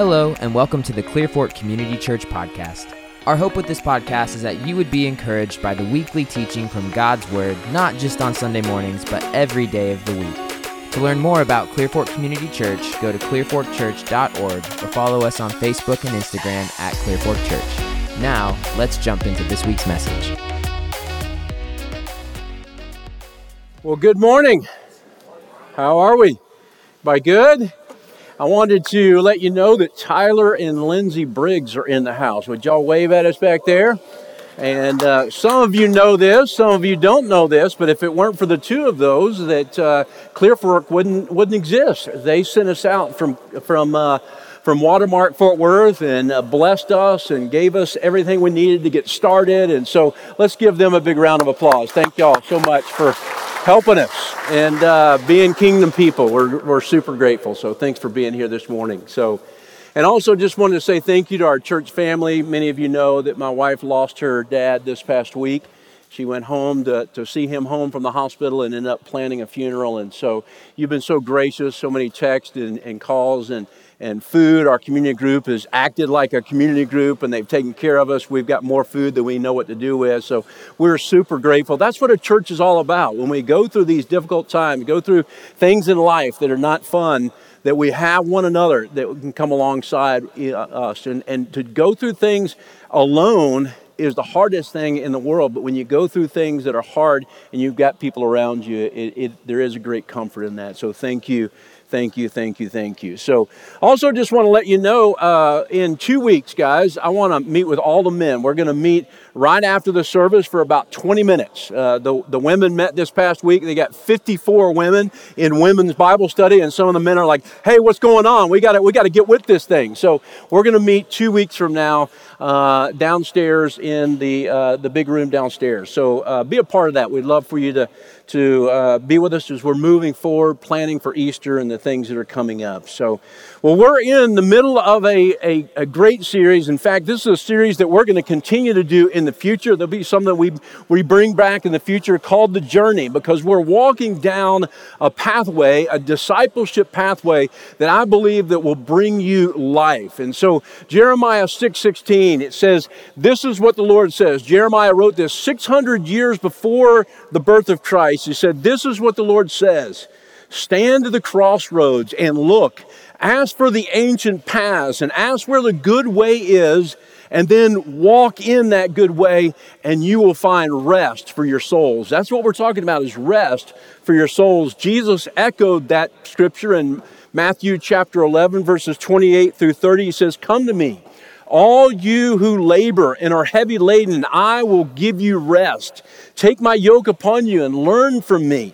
Hello, and welcome to the Clearfork Community Church podcast. Our hope with this podcast is that you would be encouraged by the weekly teaching from God's Word, not just on Sunday mornings, but every day of the week. To learn more about Clearfork Community Church, go to clearforkchurch.org or follow us on Facebook and Instagram at Clearfork Church. Now, let's jump into this week's message. Well, good morning. How are we? By good? I wanted to let you know that Tyler and Lindsay Briggs are in the house. Would y'all wave at us back there? And uh, some of you know this, some of you don't know this, but if it weren't for the two of those, that uh, Clearfork wouldn't wouldn't exist. They sent us out from from uh, from Watermark Fort Worth and uh, blessed us and gave us everything we needed to get started. And so let's give them a big round of applause. Thank y'all so much for helping us and uh, being kingdom people. We're, we're super grateful. So thanks for being here this morning. So, and also just wanted to say thank you to our church family. Many of you know that my wife lost her dad this past week. She went home to, to see him home from the hospital and ended up planning a funeral. And so you've been so gracious, so many texts and, and calls and, and food. Our community group has acted like a community group and they've taken care of us. We've got more food than we know what to do with. So we're super grateful. That's what a church is all about. When we go through these difficult times, go through things in life that are not fun, that we have one another that can come alongside uh, us. And, and to go through things alone is the hardest thing in the world. But when you go through things that are hard and you've got people around you, it, it, there is a great comfort in that. So thank you Thank you, thank you, thank you. So, also just want to let you know uh, in two weeks, guys, I want to meet with all the men. We're going to meet right after the service for about 20 minutes. Uh, the, the women met this past week. They got 54 women in women's Bible study, and some of the men are like, hey, what's going on? We got we to get with this thing. So, we're going to meet two weeks from now uh, downstairs in the, uh, the big room downstairs. So, uh, be a part of that. We'd love for you to to uh, be with us as we're moving forward, planning for Easter and the things that are coming up. So, well, we're in the middle of a, a, a great series. In fact, this is a series that we're going to continue to do in the future. There'll be something we, we bring back in the future called the journey because we're walking down a pathway, a discipleship pathway that I believe that will bring you life. And so, Jeremiah 6:16, it says, This is what the Lord says. Jeremiah wrote this 600 years before the birth of Christ. He said, This is what the Lord says Stand at the crossroads and look. Ask for the ancient paths and ask where the good way is, and then walk in that good way, and you will find rest for your souls. That's what we're talking about is rest for your souls. Jesus echoed that scripture in Matthew chapter 11, verses 28 through 30. He says, Come to me all you who labor and are heavy laden, I will give you rest. Take my yoke upon you and learn from me.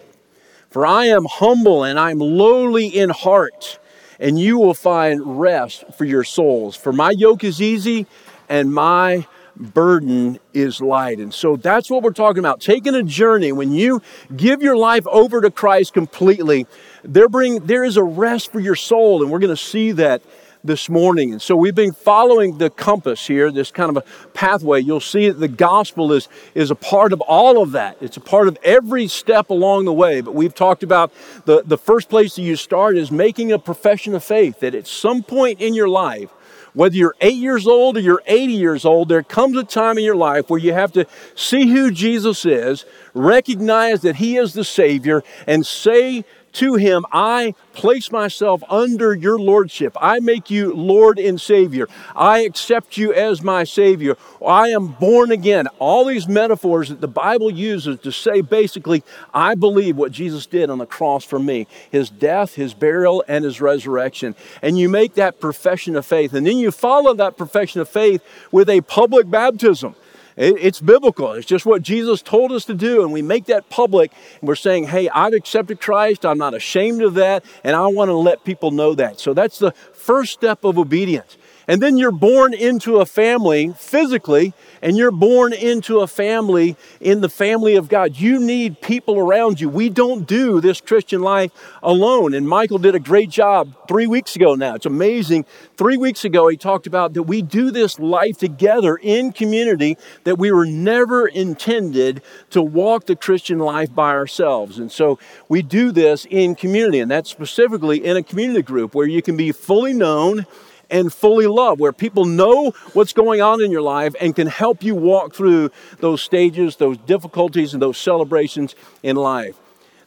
For I am humble and I'm lowly in heart, and you will find rest for your souls. For my yoke is easy and my burden is light. And so that's what we're talking about. Taking a journey, when you give your life over to Christ completely, there, bring, there is a rest for your soul, and we're going to see that this morning. And so we've been following the compass here, this kind of a pathway. You'll see that the gospel is, is a part of all of that. It's a part of every step along the way. But we've talked about the, the first place that you start is making a profession of faith, that at some point in your life, whether you're eight years old or you're 80 years old, there comes a time in your life where you have to see who Jesus is, recognize that He is the Savior, and say to him, I place myself under your lordship. I make you Lord and Savior. I accept you as my Savior. I am born again. All these metaphors that the Bible uses to say basically, I believe what Jesus did on the cross for me his death, his burial, and his resurrection. And you make that profession of faith. And then you follow that profession of faith with a public baptism. It's biblical. It's just what Jesus told us to do. And we make that public. And we're saying, hey, I've accepted Christ. I'm not ashamed of that. And I want to let people know that. So that's the first step of obedience. And then you're born into a family physically and you're born into a family in the family of God. You need people around you. We don't do this Christian life alone. And Michael did a great job three weeks ago now. It's amazing. Three weeks ago, he talked about that we do this life together in community, that we were never intended to walk the Christian life by ourselves. And so we do this in community, and that's specifically in a community group where you can be fully known and fully love, where people know what's going on in your life and can help you walk through those stages, those difficulties, and those celebrations in life.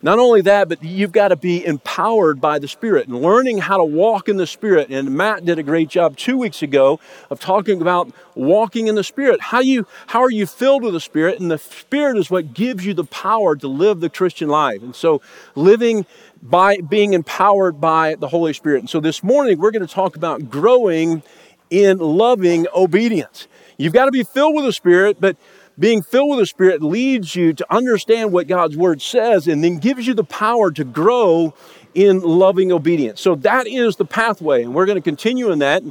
Not only that, but you've got to be empowered by the Spirit and learning how to walk in the Spirit. And Matt did a great job two weeks ago of talking about walking in the Spirit. How you how are you filled with the Spirit? And the Spirit is what gives you the power to live the Christian life. And so living by being empowered by the Holy Spirit. And so this morning we're going to talk about growing in loving obedience. You've got to be filled with the Spirit, but being filled with the Spirit leads you to understand what God's Word says and then gives you the power to grow in loving obedience. So that is the pathway, and we're going to continue in that,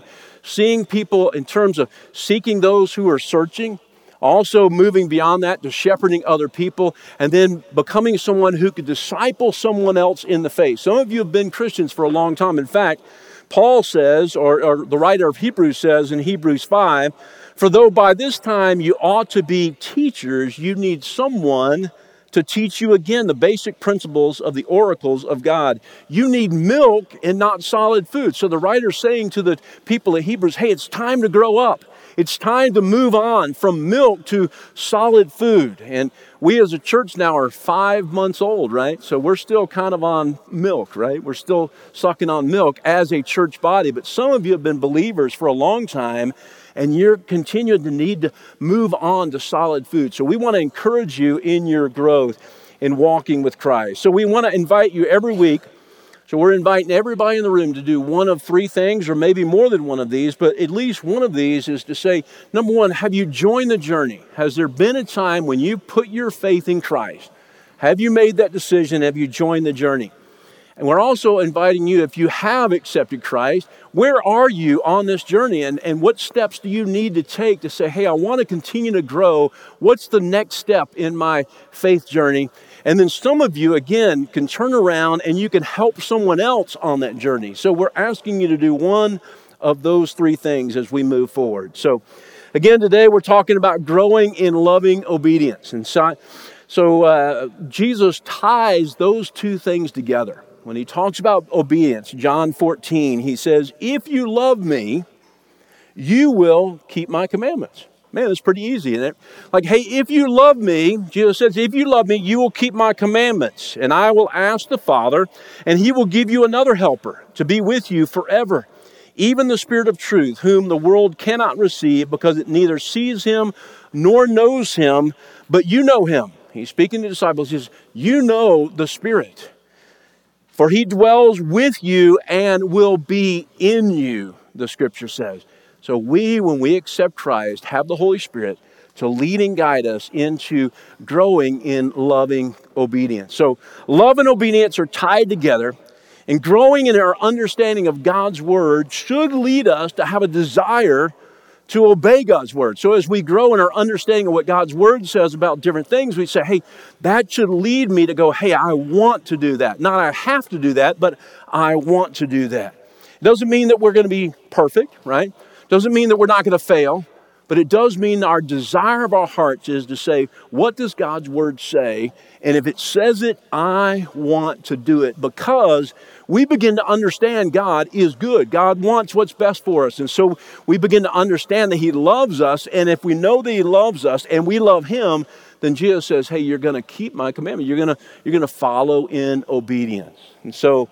seeing people in terms of seeking those who are searching, also moving beyond that to shepherding other people, and then becoming someone who could disciple someone else in the faith. Some of you have been Christians for a long time. In fact, Paul says, or, or the writer of Hebrews says in Hebrews 5, for though by this time you ought to be teachers, you need someone to teach you again the basic principles of the oracles of God. You need milk and not solid food. So the writer's saying to the people of Hebrews, hey, it's time to grow up. It's time to move on from milk to solid food. And we as a church now are five months old, right? So we're still kind of on milk, right? We're still sucking on milk as a church body. But some of you have been believers for a long time and you're continuing to need to move on to solid food. So we want to encourage you in your growth in walking with Christ. So we want to invite you every week. So we're inviting everybody in the room to do one of three things, or maybe more than one of these, but at least one of these is to say, number one, have you joined the journey? Has there been a time when you put your faith in Christ? Have you made that decision? Have you joined the journey? And we're also inviting you, if you have accepted Christ, where are you on this journey? And, and what steps do you need to take to say, hey, I want to continue to grow? What's the next step in my faith journey? And then some of you, again, can turn around and you can help someone else on that journey. So we're asking you to do one of those three things as we move forward. So, again, today we're talking about growing in loving obedience. And so, so uh, Jesus ties those two things together when he talks about obedience, John 14, he says, If you love me, you will keep my commandments. Man, it's pretty easy, isn't it? Like, hey, if you love me, Jesus says, if you love me, you will keep my commandments. And I will ask the Father, and he will give you another helper to be with you forever. Even the Spirit of truth, whom the world cannot receive because it neither sees him nor knows him, but you know him. He's speaking to disciples, he says, You know the Spirit for he dwells with you and will be in you, the scripture says. So we, when we accept Christ, have the Holy Spirit to lead and guide us into growing in loving obedience. So love and obedience are tied together. And growing in our understanding of God's word should lead us to have a desire to obey God's word. So as we grow in our understanding of what God's word says about different things, we say, hey, that should lead me to go, hey, I want to do that. Not I have to do that, but I want to do that. It doesn't mean that we're going to be perfect, right? Doesn't mean that we're not going to fail. But it does mean our desire of our hearts is to say, what does God's word say? And if it says it, I want to do it because we begin to understand God is good. God wants what's best for us. And so we begin to understand that He loves us. And if we know that He loves us and we love Him, then Jesus says, Hey, you're going to keep my commandment. You're going to, you're going to follow in obedience. And so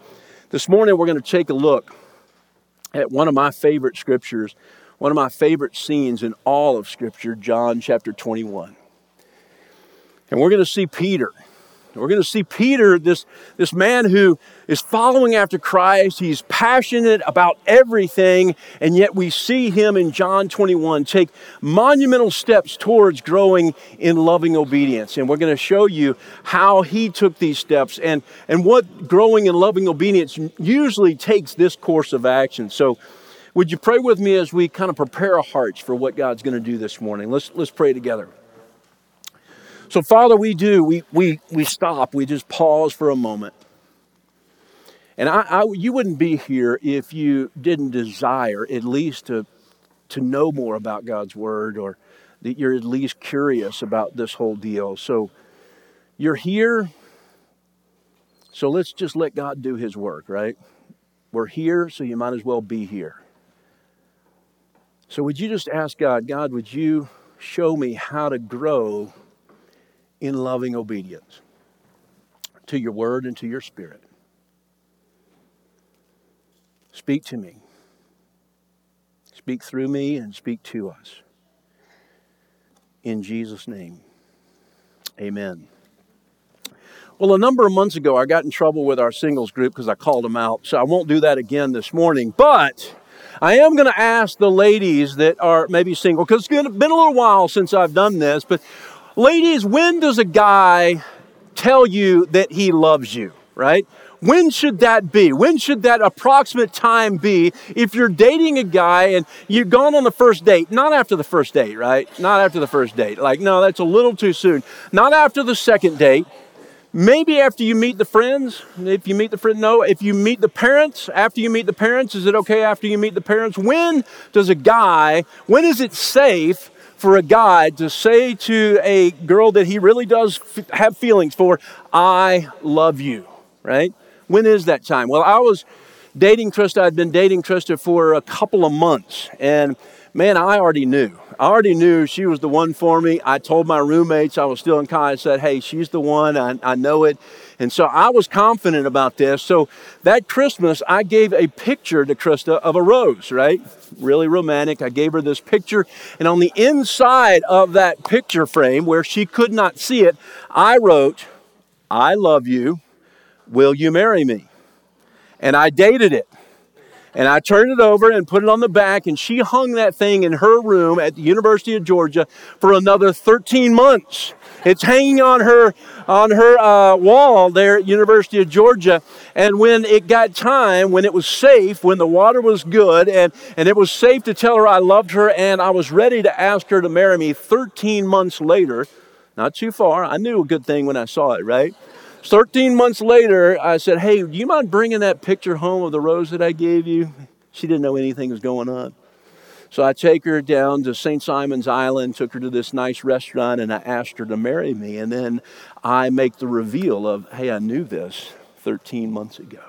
this morning we're going to take a look at one of my favorite scriptures one of my favorite scenes in all of Scripture, John chapter 21. And we're going to see Peter. We're going to see Peter, this, this man who is following after Christ. He's passionate about everything, and yet we see him in John 21 take monumental steps towards growing in loving obedience. And we're going to show you how he took these steps and, and what growing in loving obedience usually takes this course of action. So would you pray with me as we kind of prepare our hearts for what God's going to do this morning? Let's, let's pray together. So, Father, we do, we, we, we stop, we just pause for a moment. And I, I, you wouldn't be here if you didn't desire at least to, to know more about God's Word or that you're at least curious about this whole deal. So, you're here, so let's just let God do His work, right? We're here, so you might as well be here. So, would you just ask God, God, would you show me how to grow in loving obedience to your word and to your spirit? Speak to me. Speak through me and speak to us. In Jesus' name, amen. Well, a number of months ago, I got in trouble with our singles group because I called them out. So I won't do that again this morning. But I am going to ask the ladies that are maybe single, because it's been a little while since I've done this, but ladies, when does a guy tell you that he loves you, right? When should that be? When should that approximate time be if you're dating a guy and you've gone on the first date? Not after the first date, right? Not after the first date. Like, no, that's a little too soon. Not after the second date. Maybe after you meet the friends, if you meet the friend, no. If you meet the parents, after you meet the parents, is it okay after you meet the parents? When does a guy, when is it safe for a guy to say to a girl that he really does f- have feelings for, I love you, right? When is that time? Well, I was dating Trista, I'd been dating Trista for a couple of months, and man, I already knew. I already knew she was the one for me. I told my roommates I was still in college, said, hey, she's the one. I, I know it. And so I was confident about this. So that Christmas, I gave a picture to Krista of a rose, right? Really romantic. I gave her this picture. And on the inside of that picture frame, where she could not see it, I wrote, I love you. Will you marry me? And I dated it. And I turned it over and put it on the back, and she hung that thing in her room at the University of Georgia for another 13 months. It's hanging on her on her uh, wall there at University of Georgia. And when it got time, when it was safe, when the water was good, and, and it was safe to tell her I loved her, and I was ready to ask her to marry me 13 months later, not too far, I knew a good thing when I saw it, right? 13 months later, I said, Hey, do you mind bringing that picture home of the rose that I gave you? She didn't know anything was going on. So I take her down to St. Simon's Island, took her to this nice restaurant, and I asked her to marry me. And then I make the reveal of, Hey, I knew this 13 months ago.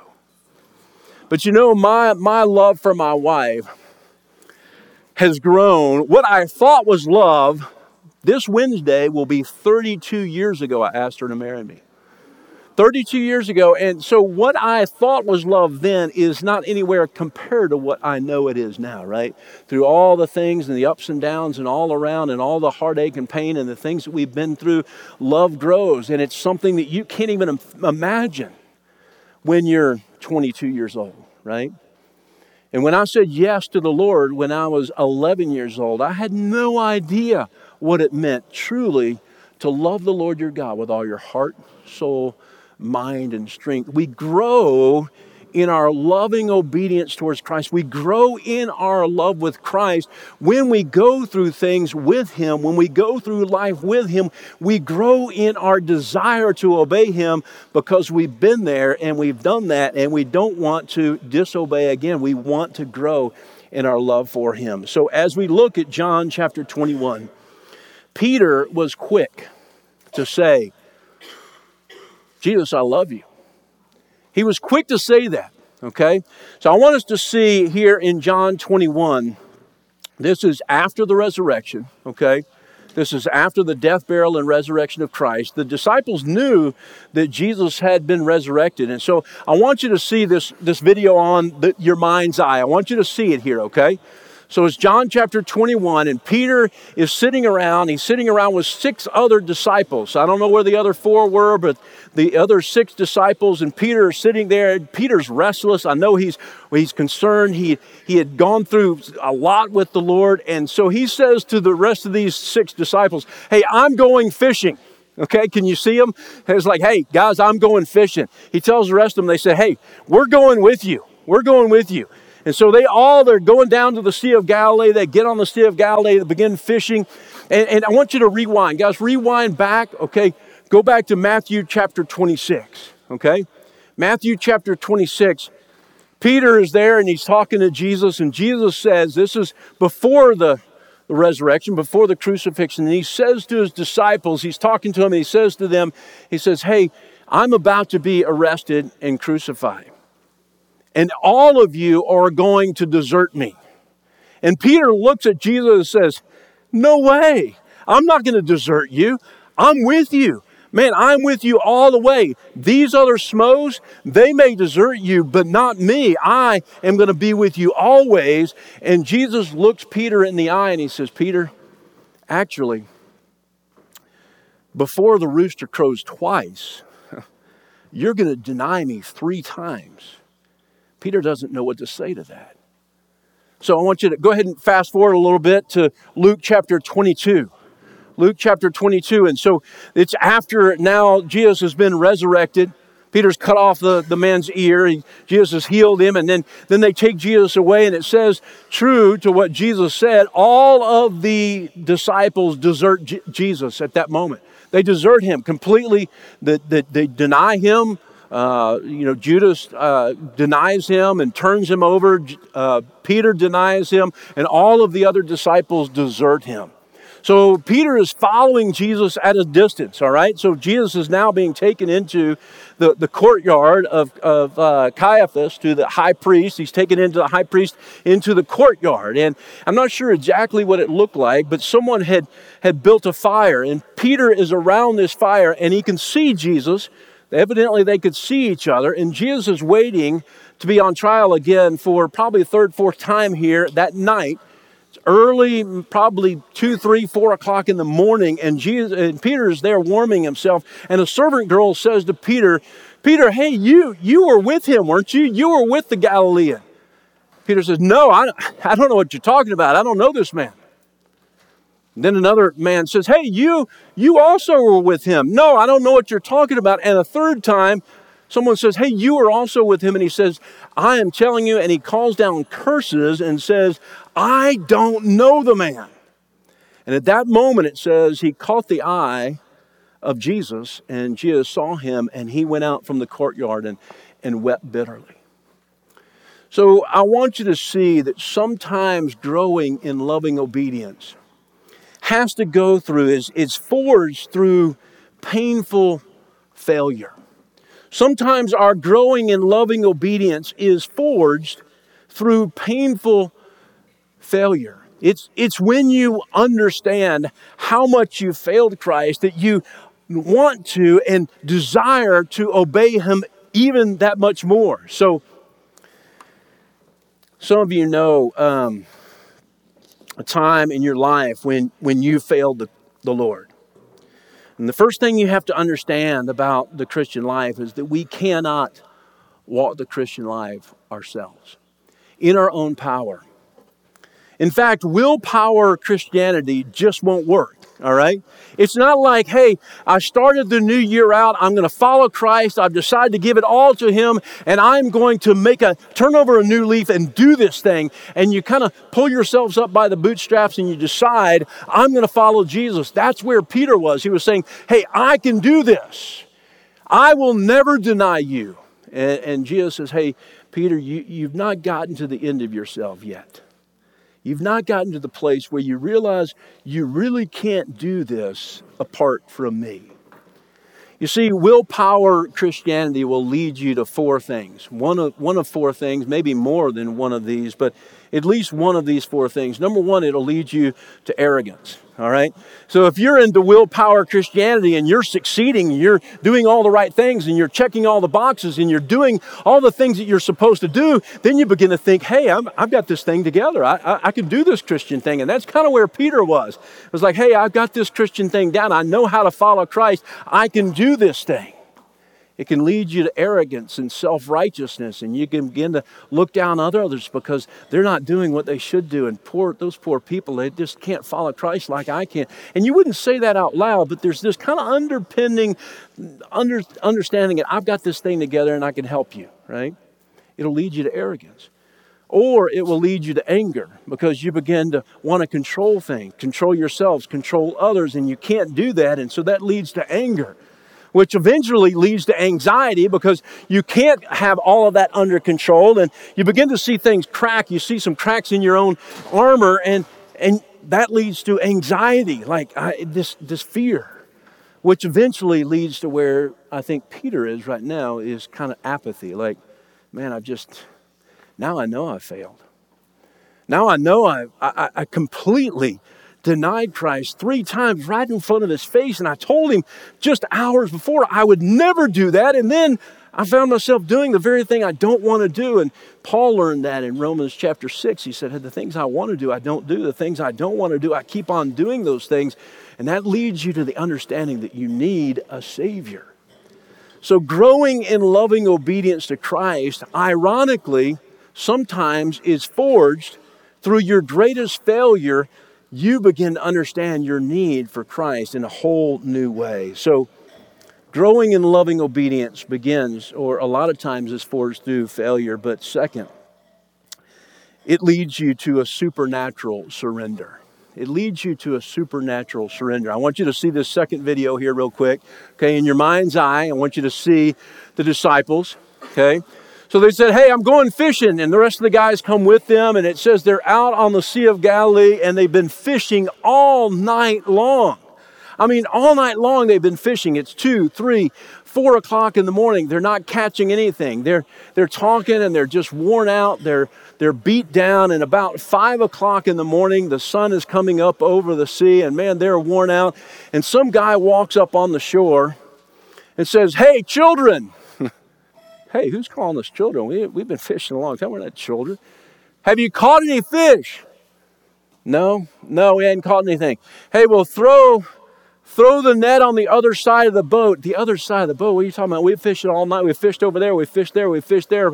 But you know, my, my love for my wife has grown. What I thought was love, this Wednesday will be 32 years ago I asked her to marry me. 32 years ago. And so, what I thought was love then is not anywhere compared to what I know it is now, right? Through all the things and the ups and downs and all around and all the heartache and pain and the things that we've been through, love grows. And it's something that you can't even imagine when you're 22 years old, right? And when I said yes to the Lord when I was 11 years old, I had no idea what it meant truly to love the Lord your God with all your heart, soul, mind and strength. We grow in our loving obedience towards Christ. We grow in our love with Christ when we go through things with Him, when we go through life with Him. We grow in our desire to obey Him because we've been there and we've done that and we don't want to disobey again. We want to grow in our love for Him. So as we look at John chapter 21, Peter was quick to say, Jesus, I love you. He was quick to say that, okay? So I want us to see here in John 21, this is after the resurrection, okay? This is after the death, burial, and resurrection of Christ. The disciples knew that Jesus had been resurrected. And so I want you to see this, this video on the, your mind's eye. I want you to see it here, okay? So it's John chapter 21, and Peter is sitting around. He's sitting around with six other disciples. I don't know where the other four were, but the other six disciples, and Peter is sitting there. Peter's restless. I know he's, he's concerned. He, he had gone through a lot with the Lord. And so he says to the rest of these six disciples, Hey, I'm going fishing. Okay, can you see him? It's like, hey, guys, I'm going fishing. He tells the rest of them, they say, hey, we're going with you. We're going with you. And so they all, they're going down to the Sea of Galilee. They get on the Sea of Galilee, they begin fishing. And, and I want you to rewind. Guys, rewind back, okay? Go back to Matthew chapter 26, okay? Matthew chapter 26. Peter is there and he's talking to Jesus, and Jesus says, This is before the, the resurrection, before the crucifixion. And he says to his disciples, He's talking to them, and he says to them, He says, Hey, I'm about to be arrested and crucified and all of you are going to desert me. And Peter looks at Jesus and says, No way. I'm not going to desert you. I'm with you. Man, I'm with you all the way. These other smos, they may desert you, but not me. I am going to be with you always. And Jesus looks Peter in the eye and he says, Peter, actually, before the rooster crows twice, you're going to deny me three times. Peter doesn't know what to say to that. So I want you to go ahead and fast forward a little bit to Luke chapter 22. Luke chapter 22. And so it's after now Jesus has been resurrected. Peter's cut off the, the man's ear. He, Jesus has healed him. And then, then they take Jesus away. And it says, true to what Jesus said, all of the disciples desert J- Jesus at that moment. They desert him completely. They, they, they deny him. Uh, you know, Judas uh, denies him and turns him over. Uh, Peter denies him. And all of the other disciples desert him. So Peter is following Jesus at a distance, all right? So Jesus is now being taken into the, the courtyard of, of uh, Caiaphas to the high priest. He's taken into the high priest into the courtyard. And I'm not sure exactly what it looked like, but someone had, had built a fire. And Peter is around this fire and he can see Jesus. Evidently, they could see each other. And Jesus is waiting to be on trial again for probably a third, fourth time here that night early, probably two, three, four o'clock in the morning, and, Jesus, and Peter is there warming himself. And a servant girl says to Peter, Peter, hey, you, you were with him, weren't you? You were with the Galilean. Peter says, No, I, I don't know what you're talking about. I don't know this man. Then another man says, Hey, you, you also were with him. No, I don't know what you're talking about. And a third time, Someone says, Hey, you were also with him. And he says, I am telling you. And he calls down curses and says, I don't know the man. And at that moment, it says, he caught the eye of Jesus, and Jesus saw him, and he went out from the courtyard and, and wept bitterly. So I want you to see that sometimes growing in loving obedience has to go through, is, is forged through painful failure. Sometimes our growing and loving obedience is forged through painful failure. It's, it's when you understand how much you failed Christ that you want to and desire to obey Him even that much more. So, some of you know um, a time in your life when, when you failed the, the Lord. And the first thing you have to understand about the Christian life is that we cannot walk the Christian life ourselves in our own power. In fact, willpower Christianity just won't work all right? It's not like, hey, I started the new year out. I'm going to follow Christ. I've decided to give it all to Him, and I'm going to make a turn over a new leaf and do this thing. And you kind of pull yourselves up by the bootstraps and you decide, I'm going to follow Jesus. That's where Peter was. He was saying, hey, I can do this. I will never deny you. And, and Jesus says, hey, Peter, you, you've not gotten to the end of yourself yet. You've not gotten to the place where you realize you really can't do this apart from me. You see, willpower Christianity will lead you to four things. One of, one of four things, maybe more than one of these, but at least one of these four things. Number one, it'll lead you to arrogance. All right? So if you're into willpower Christianity and you're succeeding, you're doing all the right things and you're checking all the boxes and you're doing all the things that you're supposed to do, then you begin to think, hey, i have got this thing together. I, I, I can do this Christian thing. And that's kind of where Peter was. It was like, hey, I've got this Christian thing down. I know how to follow Christ. I can do this thing. It can lead you to arrogance and self righteousness, and you can begin to look down on others because they're not doing what they should do. And poor those poor people, they just can't follow Christ like I can. And you wouldn't say that out loud, but there's this kind of underpinning, under, understanding that I've got this thing together and I can help you, right? It'll lead you to arrogance. Or it will lead you to anger because you begin to want to control things, control yourselves, control others, and you can't do that. And so that leads to anger which eventually leads to anxiety because you can't have all of that under control and you begin to see things crack. You see some cracks in your own armor, and, and that leads to anxiety, like I, this, this fear, which eventually leads to where I think Peter is right now is kind of apathy. Like, man, I've just, now I know I failed. Now I know I, I, I completely denied Christ three times right in front of his face. And I told him just hours before I would never do that. And then I found myself doing the very thing I don't want to do. And Paul learned that in Romans chapter 6. He said, The things I want to do, I don't do. The things I don't want to do, I keep on doing those things. And that leads you to the understanding that you need a Savior. So, growing in loving obedience to Christ, ironically, sometimes is forged through your greatest failure. You begin to understand your need for Christ in a whole new way. So, growing in loving obedience begins, or a lot of times is forged through failure, but second, it leads you to a supernatural surrender. It leads you to a supernatural surrender. I want you to see this second video here, real quick. Okay, in your mind's eye, I want you to see the disciples. Okay, so they said, Hey, I'm going fishing. And the rest of the guys come with them. And it says they're out on the Sea of Galilee and they've been fishing all night long. I mean, all night long they've been fishing. It's two, three, four o'clock in the morning. They're not catching anything. They're, they're talking and they're just worn out. They're, they're beat down, and about five o'clock in the morning, the sun is coming up over the sea, and man, they're worn out. And some guy walks up on the shore and says, Hey, children. Hey, who's calling us children? We, we've been fishing a long time. We're not children. Have you caught any fish? No, no, we hadn't caught anything. Hey, well, throw Throw the net on the other side of the boat. The other side of the boat. What are you talking about? We've fished all night. We fished over there. We fished there. We fished there.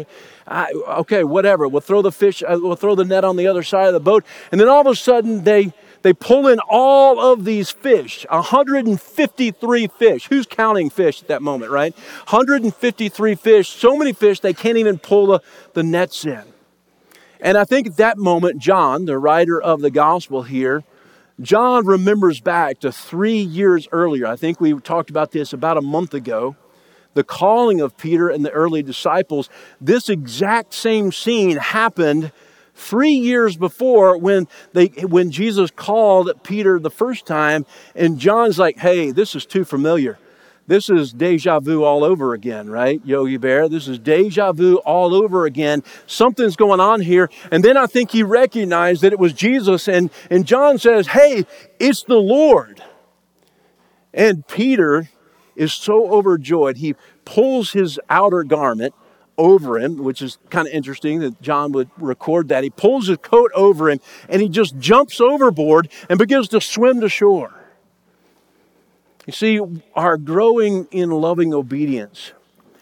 I, okay, whatever. We'll throw the fish. Uh, we'll throw the net on the other side of the boat. And then all of a sudden, they they pull in all of these fish. 153 fish. Who's counting fish at that moment, right? 153 fish. So many fish they can't even pull the, the nets in. And I think at that moment, John, the writer of the gospel here, John remembers back to three years earlier. I think we talked about this about a month ago. The calling of Peter and the early disciples. This exact same scene happened three years before when they when Jesus called Peter the first time, and John's like, "Hey, this is too familiar. This is deja vu all over again, right, Yogi Berra? This is deja vu all over again. Something's going on here. And then I think he recognized that it was Jesus, and, and John says, Hey, it's the Lord. And Peter is so overjoyed, he pulls his outer garment over him, which is kind of interesting that John would record that. He pulls his coat over him and he just jumps overboard and begins to swim to shore. You see, our growing in loving obedience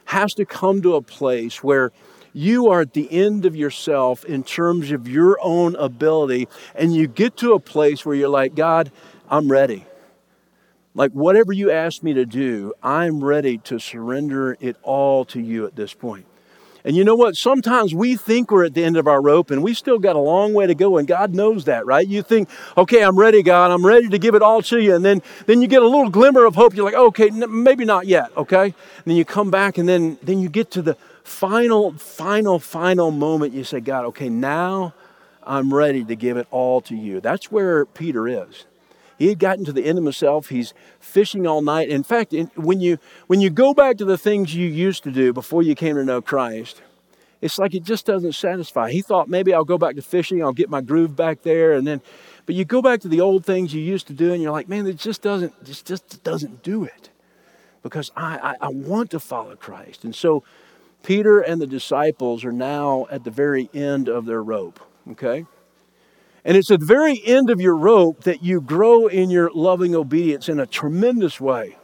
has to come to a place where you are at the end of yourself in terms of your own ability, and you get to a place where you're like, God, I'm ready. Like, whatever you ask me to do, I'm ready to surrender it all to you at this point. And you know what? Sometimes we think we're at the end of our rope and we still got a long way to go, and God knows that, right? You think, okay, I'm ready, God, I'm ready to give it all to you. And then, then you get a little glimmer of hope. You're like, okay, n- maybe not yet, okay? And then you come back and then, then you get to the final, final, final moment. You say, God, okay, now I'm ready to give it all to you. That's where Peter is. He had gotten to the end of himself. He's fishing all night. In fact, when you when you go back to the things you used to do before you came to know Christ, it's like it just doesn't satisfy. He thought maybe I'll go back to fishing, I'll get my groove back there, and then but you go back to the old things you used to do, and you're like, man, it just doesn't just just doesn't do it. Because I, I, I want to follow Christ. And so Peter and the disciples are now at the very end of their rope. Okay? And it's at the very end of your rope that you grow in your loving obedience in a tremendous way.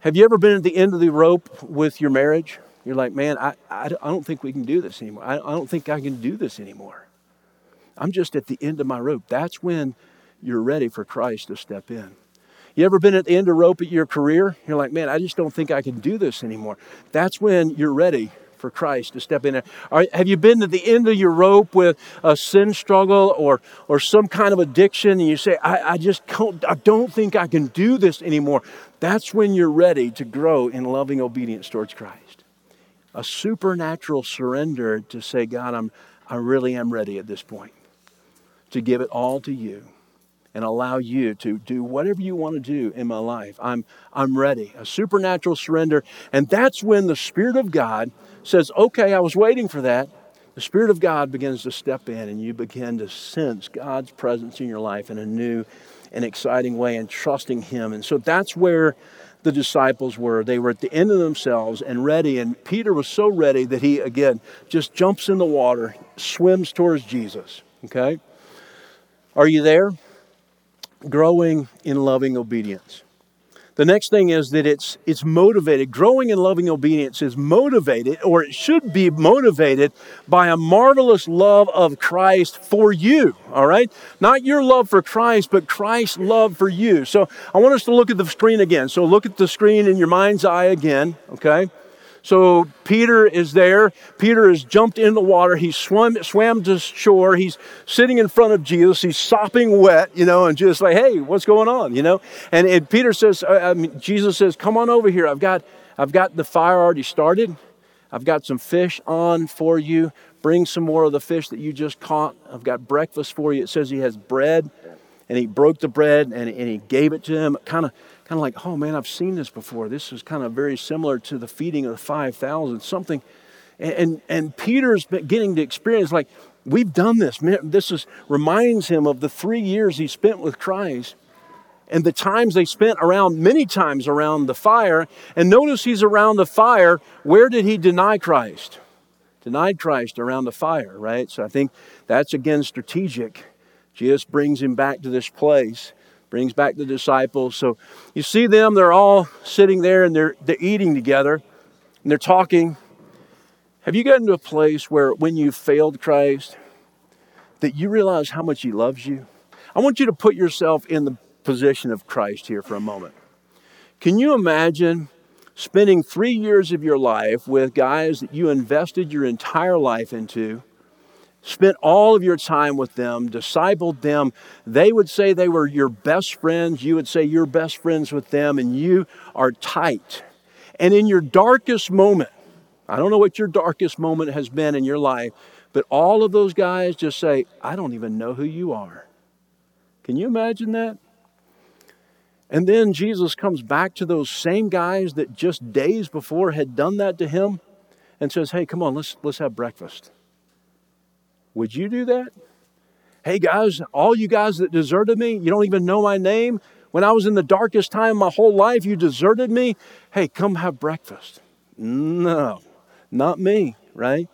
Have you ever been at the end of the rope with your marriage? You're like, man, I, I, don't think we can do this anymore. I, I don't think I can do this anymore. I'm just at the end of my rope. That's when you're ready for Christ to step in. You ever been at the end of rope at your career? You're like, man, I just don't think I can do this anymore. That's when you're ready for Christ to step in. Are, have you been to the end of your rope with a sin struggle or, or some kind of addiction and you say, I, I just don't, I don't think I can do this anymore? That's when you're ready to grow in loving obedience towards Christ. A supernatural surrender to say, God, I'm, I really am ready at this point to give it all to you and allow you to do whatever you want to do in my life. I'm, I'm ready. A supernatural surrender. And that's when the Spirit of God says, Okay, I was waiting for that. the Spirit of God begins to step in and you begin to sense God's presence in your life in a new and exciting way and trusting Him. And so that's where the disciples were. They were at the end of themselves and ready. And Peter was so ready that he, again, just jumps in the water, swims towards Jesus. Okay? Are you there? Growing in loving obedience. The next thing is that it's, it's motivated. Growing in loving obedience is motivated, or it should be motivated, by a marvelous love of Christ for you, all right? Not your love for Christ, but Christ's love for you. So I want us to look at the screen again. So look at the screen in your mind's eye again, okay? So Peter is there. Peter has jumped in the water. He swam, swam to shore. He's sitting in front of Jesus. He's sopping wet, you know, and just like, hey, what's going on, you know? And, and Peter says, uh, I mean, Jesus says, come on over here. I've got, I've got the fire already started. I've got some fish on for you. Bring some more of the fish that you just caught. I've got breakfast for you. It says he has bread, and he broke the bread and, and he gave it to him. Kind of kind of like, oh man, I've seen this before. This is kind of very similar to the feeding of the 5,000, something. And, and, and Peter's getting to experience, like, we've done this. This is, reminds him of the three years he spent with Christ and the times they spent around, many times around the fire. And notice he's around the fire. Where did he deny Christ? Denied Christ around the fire, right? So I think that's again strategic. Jesus brings him back to this place brings back the disciples. So you see them, they're all sitting there and they're, they're eating together and they're talking. Have you gotten to a place where when you failed Christ, that you realize how much He loves you? I want you to put yourself in the position of Christ here for a moment. Can you imagine spending three years of your life with guys that you invested your entire life into? Spent all of your time with them, discipled them. They would say they were your best friends. You would say you're best friends with them, and you are tight. And in your darkest moment, I don't know what your darkest moment has been in your life, but all of those guys just say, I don't even know who you are. Can you imagine that? And then Jesus comes back to those same guys that just days before had done that to him and says, Hey, come on, let's, let's have breakfast. Would you do that? Hey guys, all you guys that deserted me, you don't even know my name. When I was in the darkest time of my whole life, you deserted me. Hey, come have breakfast. No, not me, right?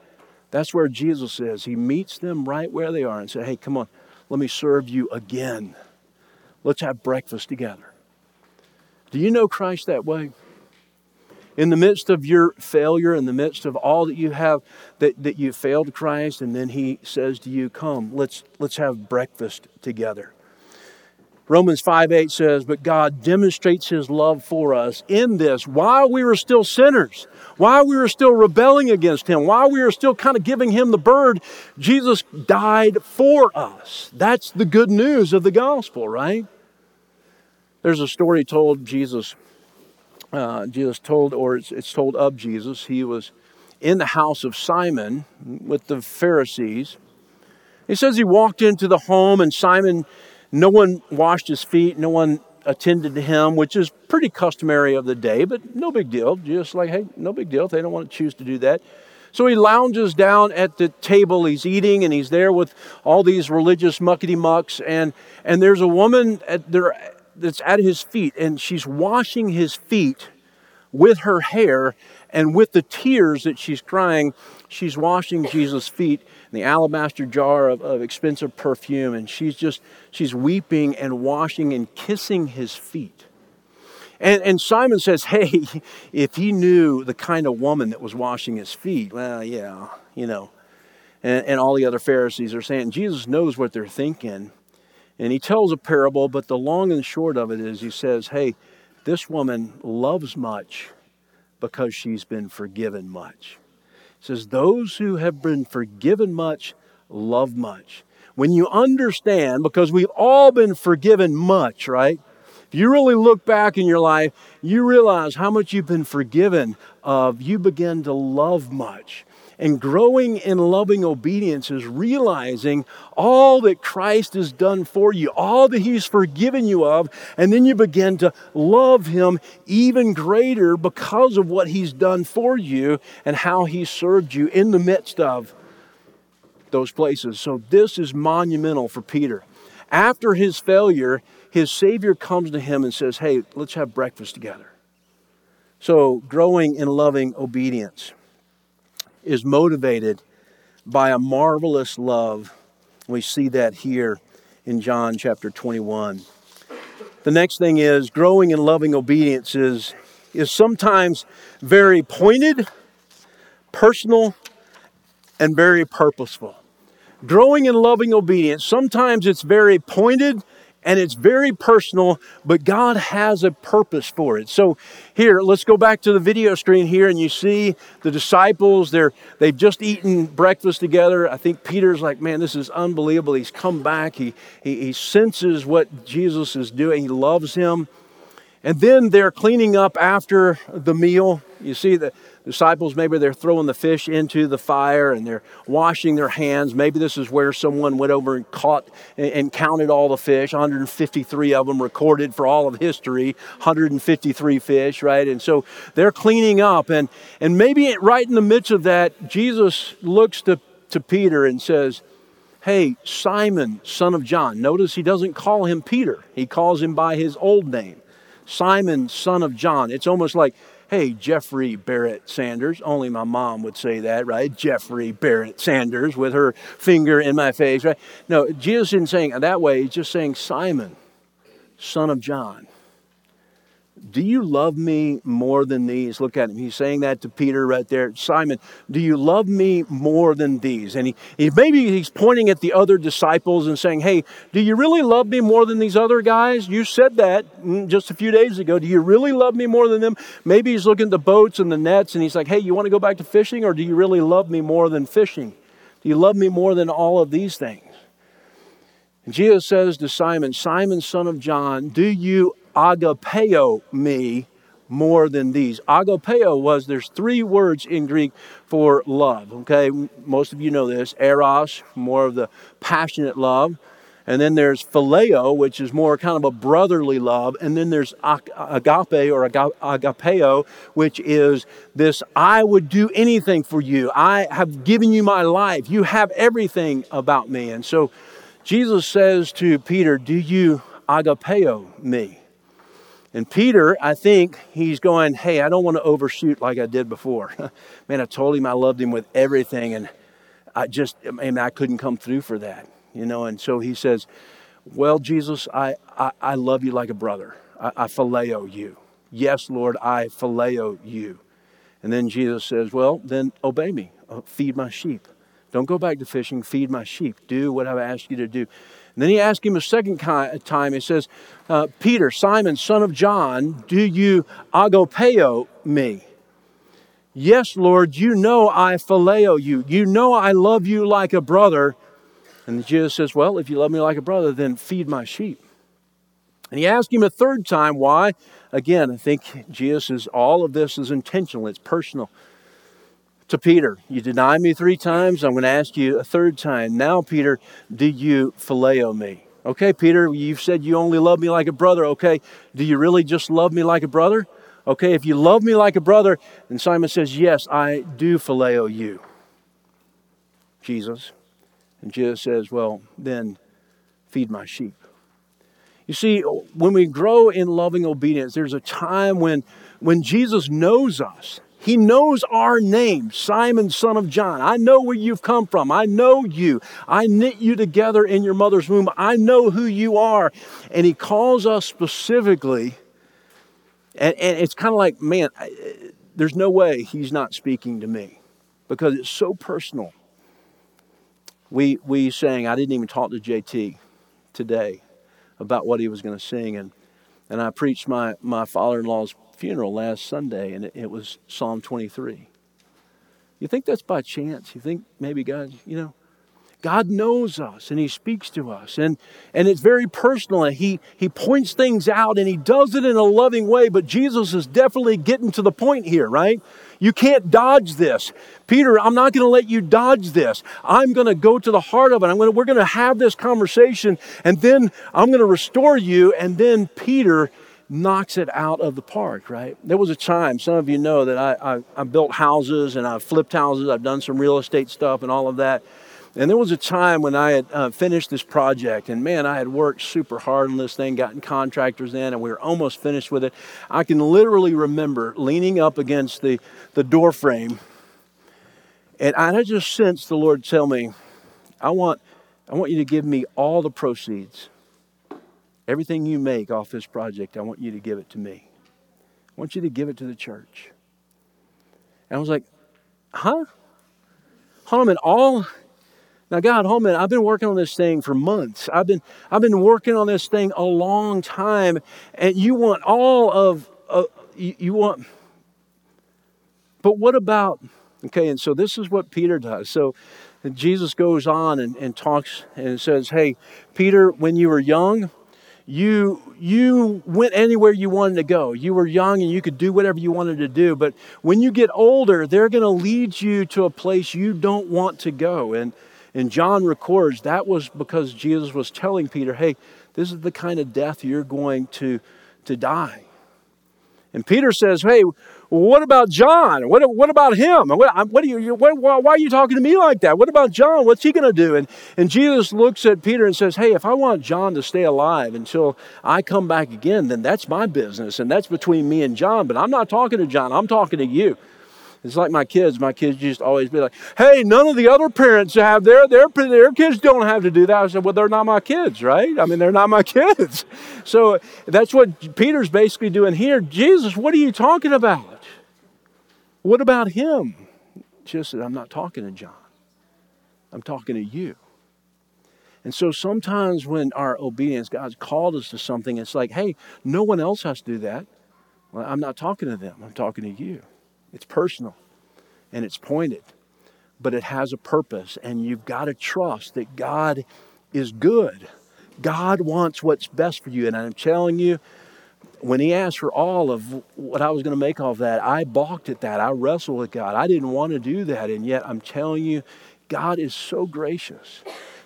That's where Jesus is. He meets them right where they are and says, Hey, come on, let me serve you again. Let's have breakfast together. Do you know Christ that way? In the midst of your failure, in the midst of all that you have, that, that you failed Christ, and then He says to you, Come, let's, let's have breakfast together. Romans 5 8 says, But God demonstrates His love for us in this while we were still sinners, while we were still rebelling against Him, while we were still kind of giving Him the bird, Jesus died for us. That's the good news of the gospel, right? There's a story told Jesus uh, Jesus told, or it's, it's told of Jesus, he was in the house of Simon with the Pharisees. He says he walked into the home, and Simon, no one washed his feet, no one attended to him, which is pretty customary of the day, but no big deal. Just like, hey, no big deal. They don't want to choose to do that. So he lounges down at the table. He's eating, and he's there with all these religious muckety mucks. And and there's a woman at that's at his feet, and she's washing his feet with her hair and with the tears that she's crying. She's washing Jesus' feet in the alabaster jar of, of expensive perfume, and she's just she's weeping and washing and kissing his feet. And, and Simon says, Hey, if he knew the kind of woman that was washing his feet, well, yeah, you know. And, and all the other Pharisees are saying, Jesus knows what they're thinking. And he tells a parable, but the long and short of it is he says, Hey, this woman loves much because she's been forgiven much. He says, Those who have been forgiven much love much. When you understand, because we've all been forgiven much, right? If you really look back in your life, you realize how much you've been forgiven of, you begin to love much. And growing in loving obedience is realizing all that Christ has done for you, all that He's forgiven you of, and then you begin to love Him even greater because of what He's done for you and how He served you in the midst of those places. So this is monumental for Peter. After his failure, his Savior comes to him and says, Hey, let's have breakfast together. So, growing in loving obedience is motivated by a marvelous love. We see that here in John chapter 21. The next thing is growing in loving obedience is, is sometimes very pointed, personal, and very purposeful. Growing in loving obedience, sometimes it's very pointed and it's very personal, but God has a purpose for it. So here, let's go back to the video screen here, and you see the disciples. They're they've just eaten breakfast together. I think Peter's like, man, this is unbelievable. He's come back. He he, he senses what Jesus is doing. He loves him. And then they're cleaning up after the meal. You see the disciples, maybe they're throwing the fish into the fire and they're washing their hands. Maybe this is where someone went over and caught and counted all the fish, 153 of them recorded for all of history, 153 fish, right? And so they're cleaning up. And, and maybe right in the midst of that, Jesus looks to, to Peter and says, Hey, Simon, son of John. Notice he doesn't call him Peter, he calls him by his old name. Simon, son of John. It's almost like, hey, Jeffrey Barrett Sanders. Only my mom would say that, right? Jeffrey Barrett Sanders with her finger in my face, right? No, Jesus isn't saying that way. He's just saying, Simon, son of John. Do you love me more than these? Look at him. He's saying that to Peter right there. Simon, do you love me more than these? And he, he maybe he's pointing at the other disciples and saying, Hey, do you really love me more than these other guys? You said that mm, just a few days ago. Do you really love me more than them? Maybe he's looking at the boats and the nets and he's like, Hey, you want to go back to fishing or do you really love me more than fishing? Do you love me more than all of these things? And Jesus says to Simon, Simon, son of John, do you agapeo me more than these. Agapeo was, there's three words in Greek for love, okay? Most of you know this. Eros, more of the passionate love. And then there's phileo, which is more kind of a brotherly love. And then there's agape or agapeo, which is this I would do anything for you. I have given you my life. You have everything about me. And so Jesus says to Peter, Do you agapeo me? And Peter, I think he's going, Hey, I don't want to overshoot like I did before. man, I told him I loved him with everything, and I just, man, I couldn't come through for that, you know. And so he says, Well, Jesus, I, I, I love you like a brother. I, I phileo you. Yes, Lord, I phileo you. And then Jesus says, Well, then obey me, uh, feed my sheep. Don't go back to fishing, feed my sheep. Do what I've asked you to do. And then he asked him a second time. He says, uh, Peter, Simon, son of John, do you agapeo me? Yes, Lord, you know I phileo you. You know I love you like a brother. And Jesus says, Well, if you love me like a brother, then feed my sheep. And he asked him a third time why. Again, I think Jesus is all of this is intentional, it's personal to Peter, You deny me three times, I'm going to ask you a third time. Now, Peter, do you phileo me? Okay, Peter, you've said you only love me like a brother. Okay, do you really just love me like a brother? Okay, if you love me like a brother, and Simon says, Yes, I do phileo you, Jesus. And Jesus says, Well, then feed my sheep. You see, when we grow in loving obedience, there's a time when, when Jesus knows us. He knows our name, Simon, son of John. I know where you've come from. I know you. I knit you together in your mother's womb. I know who you are. And He calls us specifically. And, and it's kind of like, man, there's no way He's not speaking to me because it's so personal. We, we sang, I didn't even talk to JT today about what he was going to sing. And, and I preached my, my father in law's funeral last Sunday, and it, it was Psalm 23. You think that's by chance? You think maybe God, you know, God knows us and He speaks to us. And, and it's very personal. And he, he points things out and He does it in a loving way. But Jesus is definitely getting to the point here, right? You can't dodge this. Peter, I'm not going to let you dodge this. I'm going to go to the heart of it. I'm to, we're going to have this conversation and then I'm going to restore you. And then Peter knocks it out of the park, right? There was a time, some of you know that I, I, I, built houses and I've flipped houses, I've done some real estate stuff and all of that. And there was a time when I had uh, finished this project, and man, I had worked super hard on this thing, gotten contractors in, and we were almost finished with it. I can literally remember leaning up against the, the door frame, and I just sensed the Lord tell me, I want, I want you to give me all the proceeds. Everything you make off this project, I want you to give it to me. I want you to give it to the church. And I was like, huh? A all now, God, hold on I've been working on this thing for months. I've been, I've been working on this thing a long time, and you want all of, uh, you, you want, but what about, okay, and so this is what Peter does. So Jesus goes on and, and talks and says, Hey, Peter, when you were young, you you went anywhere you wanted to go you were young and you could do whatever you wanted to do but when you get older they're going to lead you to a place you don't want to go and and John records that was because Jesus was telling Peter, hey, this is the kind of death you're going to, to die. And Peter says, hey, what about John? What, what about him? What, what, you, what, why are you talking to me like that? What about John? What's he going to do? And, and Jesus looks at Peter and says, Hey, if I want John to stay alive until I come back again, then that's my business. And that's between me and John. But I'm not talking to John, I'm talking to you. It's like my kids. My kids used to always be like, "Hey, none of the other parents have their their their kids don't have to do that." I said, "Well, they're not my kids, right? I mean, they're not my kids." So that's what Peter's basically doing here. Jesus, what are you talking about? What about him? Just that "I'm not talking to John. I'm talking to you." And so sometimes when our obedience, God's called us to something, it's like, "Hey, no one else has to do that." Well, I'm not talking to them. I'm talking to you. It's personal and it's pointed, but it has a purpose, and you've got to trust that God is good. God wants what's best for you. And I'm telling you, when he asked for all of what I was going to make off that, I balked at that. I wrestled with God. I didn't want to do that. And yet I'm telling you, God is so gracious.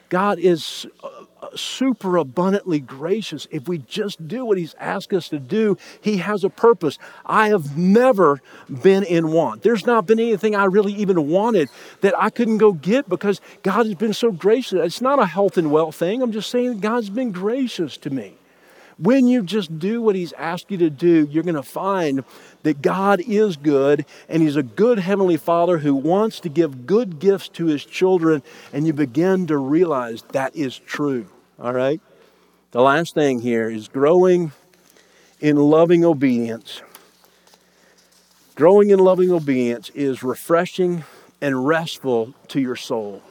God is uh, super abundantly gracious. If we just do what He's asked us to do, He has a purpose. I have never been in want. There's not been anything I really even wanted that I couldn't go get because God has been so gracious. It's not a health and wealth thing. I'm just saying God's been gracious to me. When you just do what He's asked you to do, you're going to find that God is good and He's a good Heavenly Father who wants to give good gifts to His children, and you begin to realize that is true. All right? The last thing here is growing in loving obedience. Growing in loving obedience is refreshing and restful to your soul.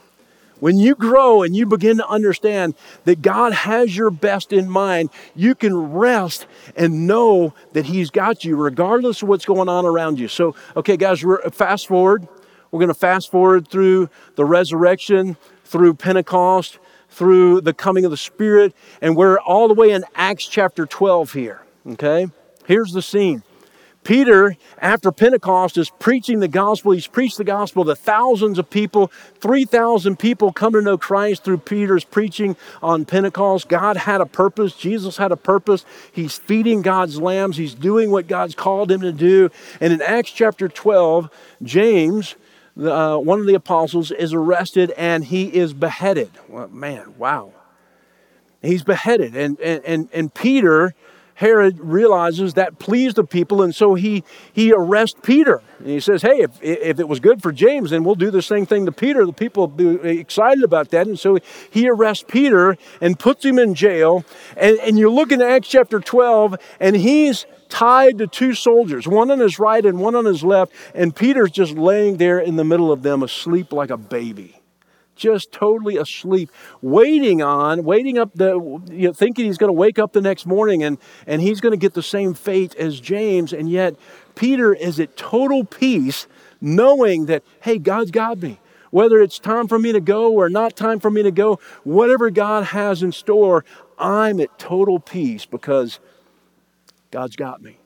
When you grow and you begin to understand that God has your best in mind, you can rest and know that He's got you regardless of what's going on around you. So, okay, guys, we're uh, fast forward. We're going to fast forward through the resurrection, through Pentecost, through the coming of the Spirit, and we're all the way in Acts chapter 12 here. Okay? Here's the scene. Peter, after Pentecost, is preaching the gospel. He's preached the gospel to thousands of people. 3,000 people come to know Christ through Peter's preaching on Pentecost. God had a purpose. Jesus had a purpose. He's feeding God's lambs. He's doing what God's called him to do. And in Acts chapter 12, James, uh, one of the apostles, is arrested and he is beheaded. Well, man, wow. He's beheaded. And, and, and, and Peter Herod realizes that pleased the people, and so he, he arrests Peter. And he says, Hey, if, if it was good for James, then we'll do the same thing to Peter. The people will be excited about that. And so he arrests Peter and puts him in jail. And, and you look in Acts chapter 12, and he's tied to two soldiers, one on his right and one on his left, and Peter's just laying there in the middle of them, asleep like a baby just totally asleep, waiting on, waiting up the, you know, thinking he's going to wake up the next morning and, and he's going to get the same fate as James. And yet, Peter is at total peace, knowing that, hey, God's got me. Whether it's time for me to go or not time for me to go, whatever God has in store, I'm at total peace because God's got me.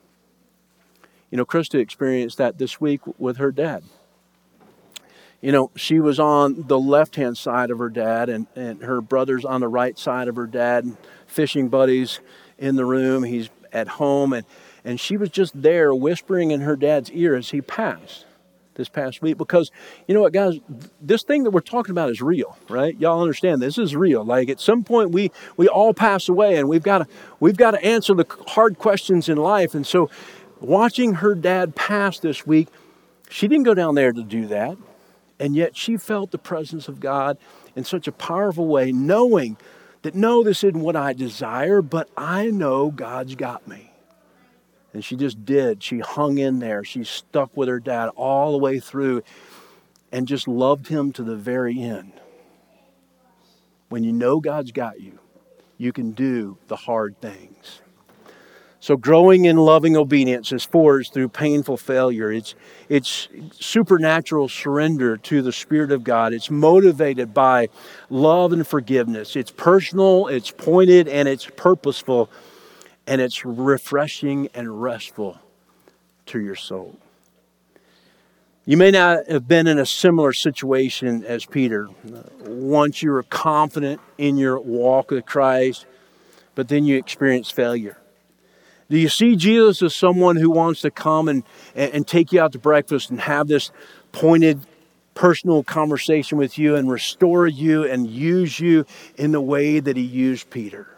You know, Krista experienced that this week with her dad you know, she was on the left hand side of her dad, and, and her brother's on the right side of her dad, and fishing buddies in the room. He's at home, and, and she was just there whispering in her dad's ear as he passed. this past week because you know what guys this thing that we're talking about is real right y'all understand this is real like at some point we we all pass away and we've got to we've got to answer the hard questions in life and so watching her dad pass this week she didn't go down there to do that and yet she felt the presence of god in such a powerful way knowing that no this isn't what i desire but i know god's got me and she just did. She hung in there. She stuck with her dad all the way through and just loved him to the very end. When you know God's got you, you can do the hard things. So growing in loving obedience is forged through painful failure. It's, it's supernatural surrender to the Spirit of God. It's motivated by love and forgiveness. It's personal, it's pointed, and it's purposeful and it's refreshing and restful to your soul. You may not have been in a similar situation as Peter. Once you were confident in your walk with Christ, but then you experience failure. Do you see Jesus as someone who wants to come and, and take you out to breakfast and have this pointed personal conversation with you and restore you and use you in the way that he used Peter?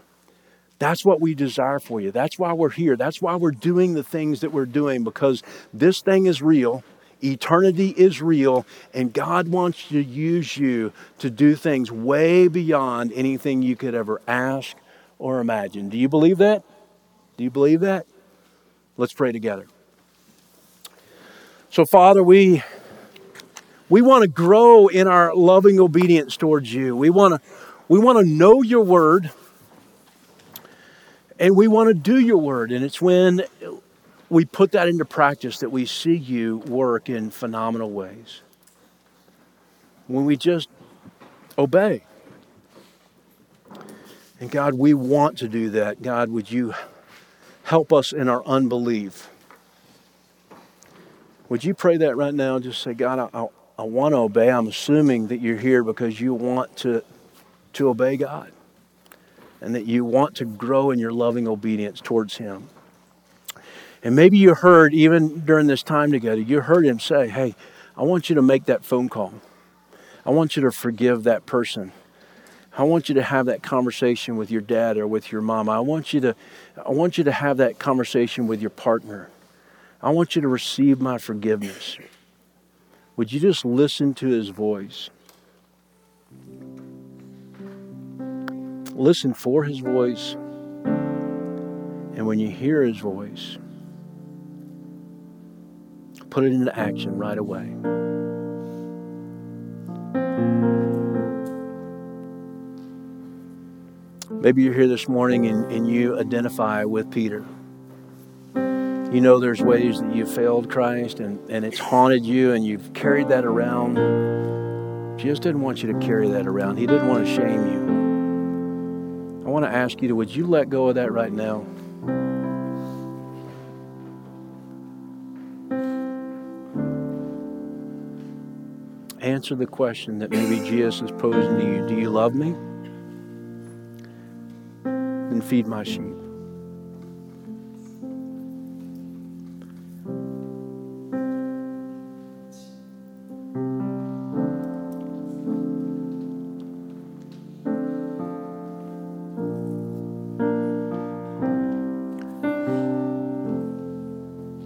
That's what we desire for you. That's why we're here. That's why we're doing the things that we're doing because this thing is real. Eternity is real, and God wants to use you to do things way beyond anything you could ever ask or imagine. Do you believe that? Do you believe that? Let's pray together. So, Father, we we want to grow in our loving obedience towards you. We want to we want to know your word. And we want to do your word. And it's when we put that into practice that we see you work in phenomenal ways. When we just obey. And God, we want to do that. God, would you help us in our unbelief? Would you pray that right now? Just say, God, I, I, I want to obey. I'm assuming that you're here because you want to, to obey God and that you want to grow in your loving obedience towards Him. And maybe you heard, even during this time together, you heard Him say, Hey, I want you to make that phone call. I want you to forgive that person. I want you to have that conversation with your dad or with your mom. I want you to I want you to have that conversation with your partner. I want you to receive my forgiveness. Would you just listen to his voice? listen for his voice. And when you hear his voice, put it into action right away. Maybe you're here this morning and, and you identify with Peter. You know there's ways that you've failed Christ and, and it's haunted you and you've carried that around. Jesus didn't want you to carry that around. He didn't want to shame you. I want to ask you to, would you let go of that right now? Answer the question that maybe Jesus is posing to you Do you love me? Then feed my sheep.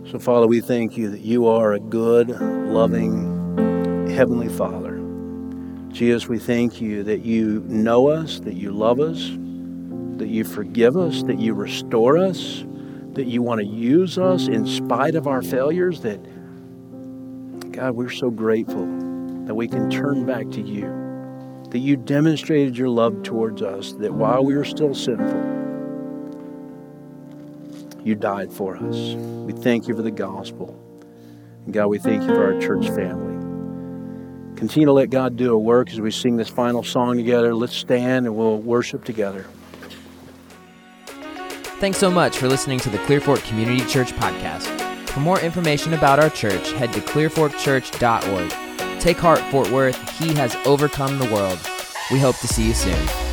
So, Father, we thank you that you are a good, loving, Heavenly Father. Jesus, we thank you that you know us, that you love us, that you forgive us, that you restore us, that you want to use us in spite of our failures, that, God, we're so grateful that we can turn back to you, that you demonstrated your love towards us, that while we were still sinful, you died for us. We thank you for the gospel. And God, we thank you for our church family. Continue to let God do a work as we sing this final song together. Let's stand and we'll worship together. Thanks so much for listening to the Clearfork Community Church podcast. For more information about our church, head to clearforkchurch.org. Take heart, Fort Worth. He has overcome the world. We hope to see you soon.